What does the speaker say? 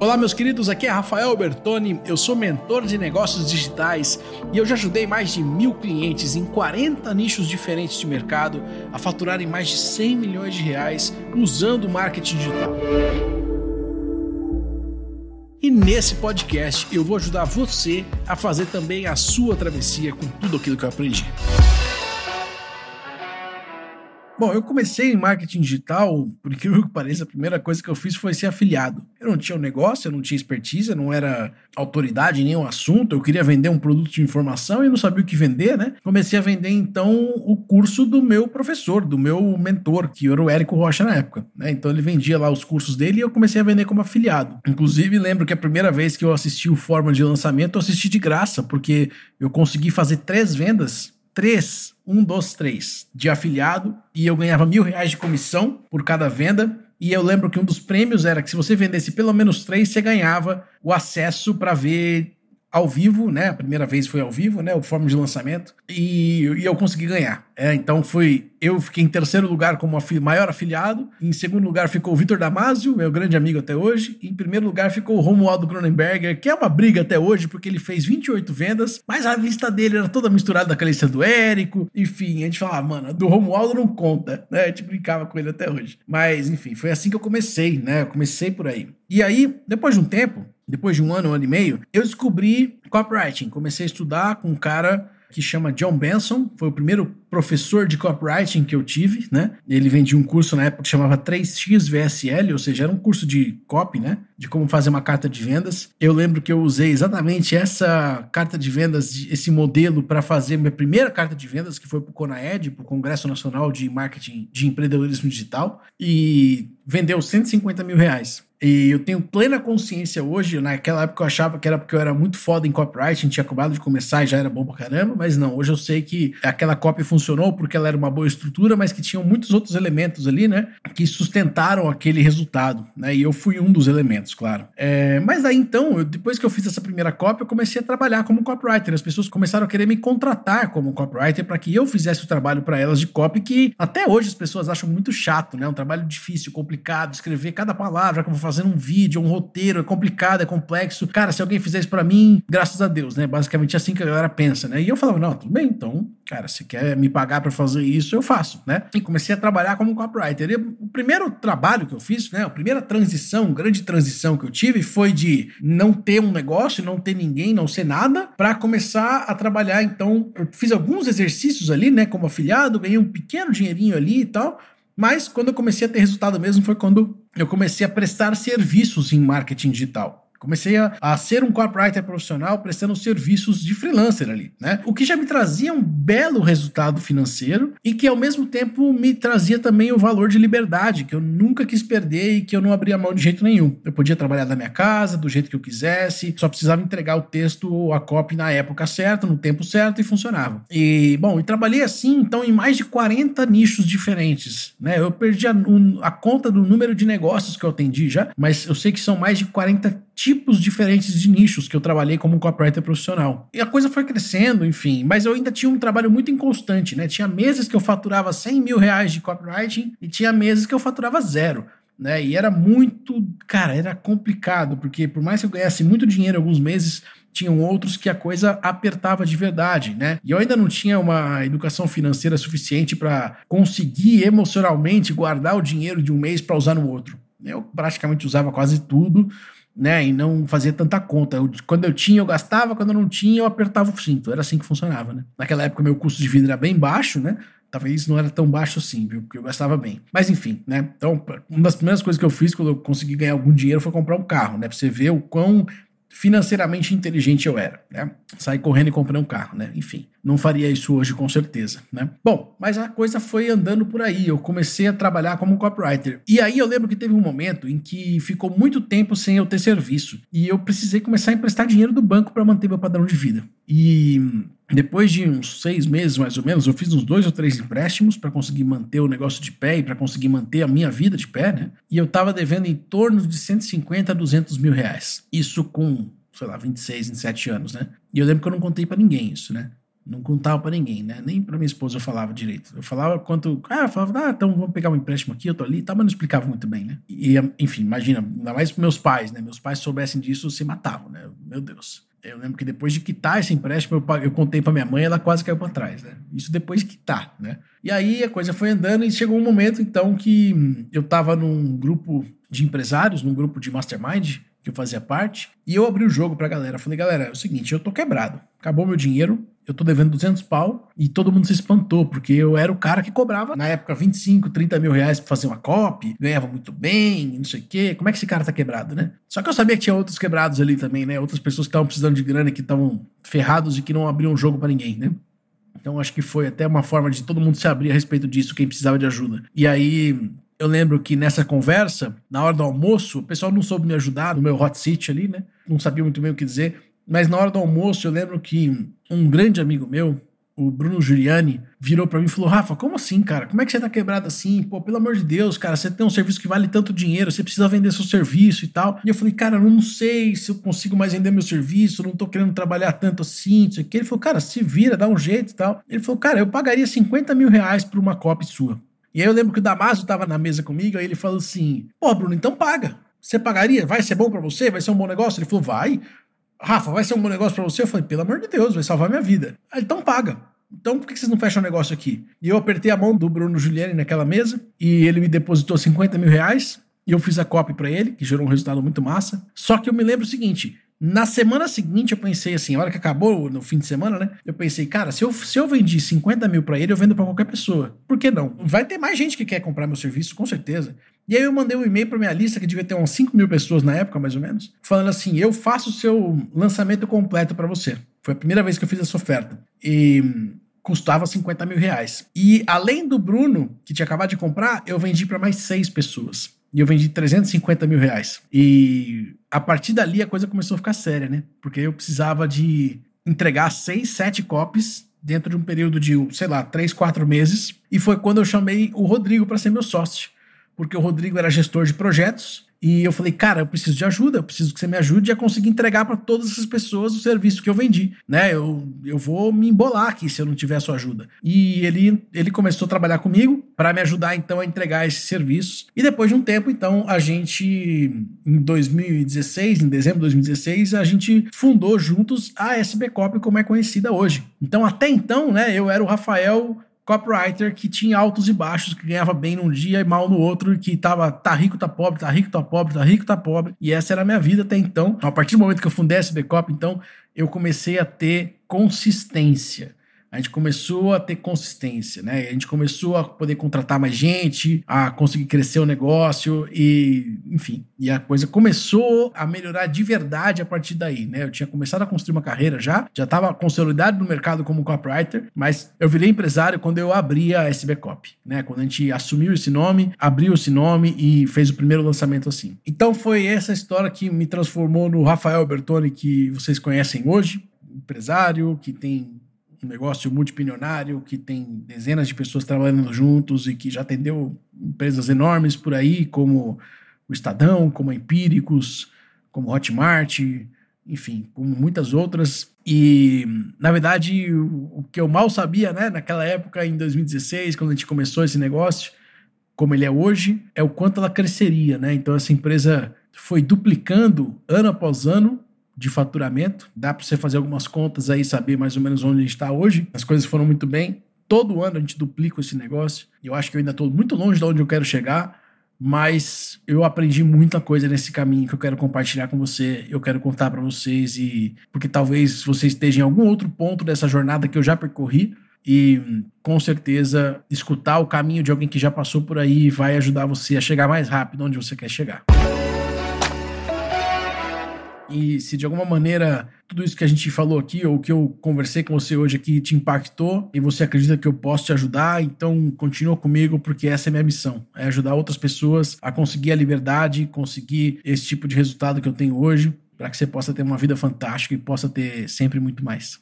Olá, meus queridos, aqui é Rafael Bertoni, eu sou mentor de negócios digitais e eu já ajudei mais de mil clientes em 40 nichos diferentes de mercado a faturarem mais de 100 milhões de reais usando marketing digital. E nesse podcast eu vou ajudar você a fazer também a sua travessia com tudo aquilo que eu aprendi. Bom, eu comecei em marketing digital, por incrível que pareça, a primeira coisa que eu fiz foi ser afiliado. Eu não tinha um negócio, eu não tinha expertise, eu não era autoridade em nenhum assunto, eu queria vender um produto de informação e não sabia o que vender, né? Comecei a vender então o curso do meu professor, do meu mentor, que era o Érico Rocha na época, né? Então ele vendia lá os cursos dele e eu comecei a vender como afiliado. Inclusive, lembro que a primeira vez que eu assisti o Forma de Lançamento, eu assisti de graça, porque eu consegui fazer três vendas três, um, dois, três, de afiliado, e eu ganhava mil reais de comissão por cada venda. E eu lembro que um dos prêmios era que se você vendesse pelo menos três, você ganhava o acesso para ver ao vivo, né? A primeira vez foi ao vivo, né? O forma de lançamento. E, e eu consegui ganhar. É, então foi. Eu fiquei em terceiro lugar como afili maior afiliado. Em segundo lugar ficou o Vitor Damasio, meu grande amigo até hoje. Em primeiro lugar ficou o Romualdo Cronenberger, que é uma briga até hoje, porque ele fez 28 vendas, mas a lista dele era toda misturada com a lista do Érico. Enfim, a gente falava, mano, do Romualdo não conta, né? A gente brincava com ele até hoje. Mas, enfim, foi assim que eu comecei, né? Eu comecei por aí. E aí, depois de um tempo, depois de um ano, um ano e meio, eu descobri copywriting. Comecei a estudar com um cara que chama John Benson, foi o primeiro professor de copywriting que eu tive, né? Ele vendia um curso na época que chamava 3x VSL, ou seja, era um curso de copy, né? De como fazer uma carta de vendas. Eu lembro que eu usei exatamente essa carta de vendas, esse modelo para fazer minha primeira carta de vendas, que foi para o CONAED, para o Congresso Nacional de Marketing de Empreendedorismo Digital, e vendeu 150 mil reais. E eu tenho plena consciência hoje, naquela época eu achava que era porque eu era muito foda em copywriting, tinha acabado de começar e já era bom pra caramba, mas não, hoje eu sei que aquela copy funcionou porque ela era uma boa estrutura, mas que tinham muitos outros elementos ali, né, que sustentaram aquele resultado, né, e eu fui um dos elementos, claro. É, mas aí então, eu, depois que eu fiz essa primeira copy, eu comecei a trabalhar como copywriter, as pessoas começaram a querer me contratar como copywriter para que eu fizesse o trabalho para elas de copy que até hoje as pessoas acham muito chato, né, um trabalho difícil, complicado, escrever cada palavra vou fazer um vídeo, um roteiro, é complicado, é complexo. Cara, se alguém fizer isso para mim, graças a Deus, né? Basicamente é assim que a galera pensa, né? E eu falava, não, tudo bem, então, cara, se quer me pagar para fazer isso, eu faço, né? E comecei a trabalhar como copywriter. E o primeiro trabalho que eu fiz, né? A primeira transição, grande transição que eu tive foi de não ter um negócio, não ter ninguém, não ser nada, para começar a trabalhar. Então, eu fiz alguns exercícios ali, né? Como afiliado, ganhei um pequeno dinheirinho ali e tal. Mas quando eu comecei a ter resultado mesmo foi quando eu comecei a prestar serviços em marketing digital. Comecei a, a, ser um copywriter profissional prestando serviços de freelancer ali, né? O que já me trazia um belo resultado financeiro e que ao mesmo tempo me trazia também o valor de liberdade que eu nunca quis perder e que eu não abria mão de jeito nenhum. Eu podia trabalhar da minha casa, do jeito que eu quisesse, só precisava entregar o texto ou a copy na época certa, no tempo certo e funcionava. E, bom, e trabalhei assim, então, em mais de 40 nichos diferentes, né? Eu perdi a, a conta do número de negócios que eu atendi já, mas eu sei que são mais de 40 tipos diferentes de nichos que eu trabalhei como copywriter profissional. E a coisa foi crescendo, enfim, mas eu ainda tinha um trabalho muito inconstante, né? Tinha meses que eu faturava 100 mil reais de copywriting e tinha meses que eu faturava zero. Né? E era muito, cara, era complicado, porque por mais que eu ganhasse muito dinheiro alguns meses, tinham outros que a coisa apertava de verdade, né? E eu ainda não tinha uma educação financeira suficiente para conseguir emocionalmente guardar o dinheiro de um mês para usar no outro. Eu praticamente usava quase tudo né? E não fazia tanta conta. Eu, quando eu tinha, eu gastava, quando eu não tinha, eu apertava o cinto. Era assim que funcionava, né? Naquela época, meu custo de vida era bem baixo, né? Talvez não era tão baixo assim, viu? Porque eu gastava bem. Mas enfim, né? Então, uma das primeiras coisas que eu fiz quando eu consegui ganhar algum dinheiro foi comprar um carro, né? Pra você ver o quão financeiramente inteligente eu era, né? Saí correndo e comprei um carro, né? Enfim, não faria isso hoje com certeza, né? Bom, mas a coisa foi andando por aí. Eu comecei a trabalhar como copywriter. E aí eu lembro que teve um momento em que ficou muito tempo sem eu ter serviço e eu precisei começar a emprestar dinheiro do banco para manter meu padrão de vida. E depois de uns seis meses, mais ou menos, eu fiz uns dois ou três empréstimos para conseguir manter o negócio de pé e para conseguir manter a minha vida de pé, né? E eu estava devendo em torno de 150 a 200 mil reais. Isso com, sei lá, 26, 27 anos, né? E eu lembro que eu não contei para ninguém isso, né? Não contava para ninguém, né? Nem para minha esposa eu falava direito. Eu falava quanto. Ah, eu falava, ah, então vamos pegar um empréstimo aqui, eu tô ali, tá, mas não explicava muito bem, né? E, enfim, imagina, ainda mais meus pais, né? Meus pais soubessem disso, se matavam, né? Meu Deus. Eu lembro que depois de quitar esse empréstimo, eu, eu contei para minha mãe, ela quase caiu para trás, né? Isso depois de quitar, né? E aí a coisa foi andando e chegou um momento, então, que eu tava num grupo de empresários, num grupo de mastermind, que eu fazia parte, e eu abri o jogo pra galera. Falei, galera, é o seguinte, eu tô quebrado. Acabou meu dinheiro, eu tô devendo 200 pau, e todo mundo se espantou, porque eu era o cara que cobrava, na época, 25, 30 mil reais pra fazer uma copy, ganhava muito bem, não sei o quê. Como é que esse cara tá quebrado, né? Só que eu sabia que tinha outros quebrados ali também, né? Outras pessoas que estavam precisando de grana, que estavam ferrados e que não abriam jogo para ninguém, né? Então acho que foi até uma forma de todo mundo se abrir a respeito disso, quem precisava de ajuda. E aí eu lembro que nessa conversa, na hora do almoço, o pessoal não soube me ajudar no meu hot seat ali, né? Não sabia muito bem o que dizer. Mas na hora do almoço, eu lembro que um grande amigo meu, o Bruno Giuliani, virou para mim e falou: Rafa, como assim, cara? Como é que você tá quebrado assim? Pô, pelo amor de Deus, cara, você tem um serviço que vale tanto dinheiro, você precisa vender seu serviço e tal. E eu falei, cara, eu não sei se eu consigo mais vender meu serviço, não tô querendo trabalhar tanto assim, isso aqui. Ele falou, cara, se vira, dá um jeito e tal. Ele falou, cara, eu pagaria 50 mil reais por uma cópia sua. E aí eu lembro que o Damaso estava na mesa comigo, aí ele falou assim: Pô, Bruno, então paga. Você pagaria? Vai ser bom para você? Vai ser um bom negócio? Ele falou: Vai. Rafa, vai ser um bom negócio para você? Eu falei: Pelo amor de Deus, vai salvar minha vida. Aí, então paga. Então por que vocês não fecham o negócio aqui? E eu apertei a mão do Bruno Giuliani naquela mesa e ele me depositou 50 mil reais e eu fiz a copy para ele, que gerou um resultado muito massa. Só que eu me lembro o seguinte: na semana seguinte, eu pensei assim, a hora que acabou, no fim de semana, né? Eu pensei, cara, se eu, se eu vendi 50 mil para ele, eu vendo para qualquer pessoa. Por que não? Vai ter mais gente que quer comprar meu serviço, com certeza. E aí eu mandei um e-mail para minha lista, que devia ter umas 5 mil pessoas na época, mais ou menos, falando assim: eu faço o seu lançamento completo para você. Foi a primeira vez que eu fiz essa oferta. E custava 50 mil reais. E além do Bruno, que tinha acabado de comprar, eu vendi para mais seis pessoas. E eu vendi 350 mil reais. E a partir dali a coisa começou a ficar séria, né? Porque eu precisava de entregar seis, sete copies dentro de um período de, sei lá, três, quatro meses. E foi quando eu chamei o Rodrigo para ser meu sócio. Porque o Rodrigo era gestor de projetos e eu falei, cara, eu preciso de ajuda, eu preciso que você me ajude a conseguir entregar para todas essas pessoas o serviço que eu vendi, né? Eu, eu vou me embolar aqui se eu não tiver a sua ajuda. E ele, ele começou a trabalhar comigo para me ajudar então a entregar esses serviços. E depois de um tempo, então, a gente, em 2016, em dezembro de 2016, a gente fundou juntos a SB Cop como é conhecida hoje. Então, até então, né, eu era o Rafael copywriter que tinha altos e baixos, que ganhava bem num dia e mal no outro, que tava tá rico, tá pobre, tá rico, tá pobre, tá rico, tá pobre. E essa era a minha vida até então. A partir do momento que eu fundei a SB Cop, então, eu comecei a ter consistência a gente começou a ter consistência, né? A gente começou a poder contratar mais gente, a conseguir crescer o negócio e, enfim, e a coisa começou a melhorar de verdade a partir daí, né? Eu tinha começado a construir uma carreira já, já estava consolidado no mercado como copywriter, mas eu virei empresário quando eu abri a SB Cop, né? Quando a gente assumiu esse nome, abriu esse nome e fez o primeiro lançamento assim. Então foi essa história que me transformou no Rafael Bertoni que vocês conhecem hoje, empresário que tem um negócio multipilionário que tem dezenas de pessoas trabalhando juntos e que já atendeu empresas enormes por aí, como o Estadão, como a Empíricos, como Hotmart, enfim, como muitas outras. E, na verdade, o, que eu mal sabia, né, naquela época, em 2016, quando a gente começou esse negócio, como ele é hoje, é o quanto ela cresceria, né? Então, essa empresa foi duplicando ano após ano de faturamento. Dá para você fazer algumas contas aí, saber mais ou menos onde a gente está hoje. As coisas foram muito bem. Todo ano a gente duplica esse negócio. Eu acho que eu ainda estou muito longe de onde eu quero chegar, mas eu aprendi muita coisa nesse caminho que eu quero compartilhar com você, eu quero contar para vocês e porque talvez você esteja em algum outro ponto dessa jornada que eu já percorri e com certeza escutar o caminho de alguém que já passou por aí vai ajudar você a chegar mais rápido onde você quer chegar. E se de alguma maneira tudo isso que a gente falou aqui, ou que eu conversei com você hoje aqui, te impactou e você acredita que eu posso te ajudar, então continua comigo, porque essa é minha missão: é ajudar outras pessoas a conseguir a liberdade, conseguir esse tipo de resultado que eu tenho hoje, para que você possa ter uma vida fantástica e possa ter sempre muito mais.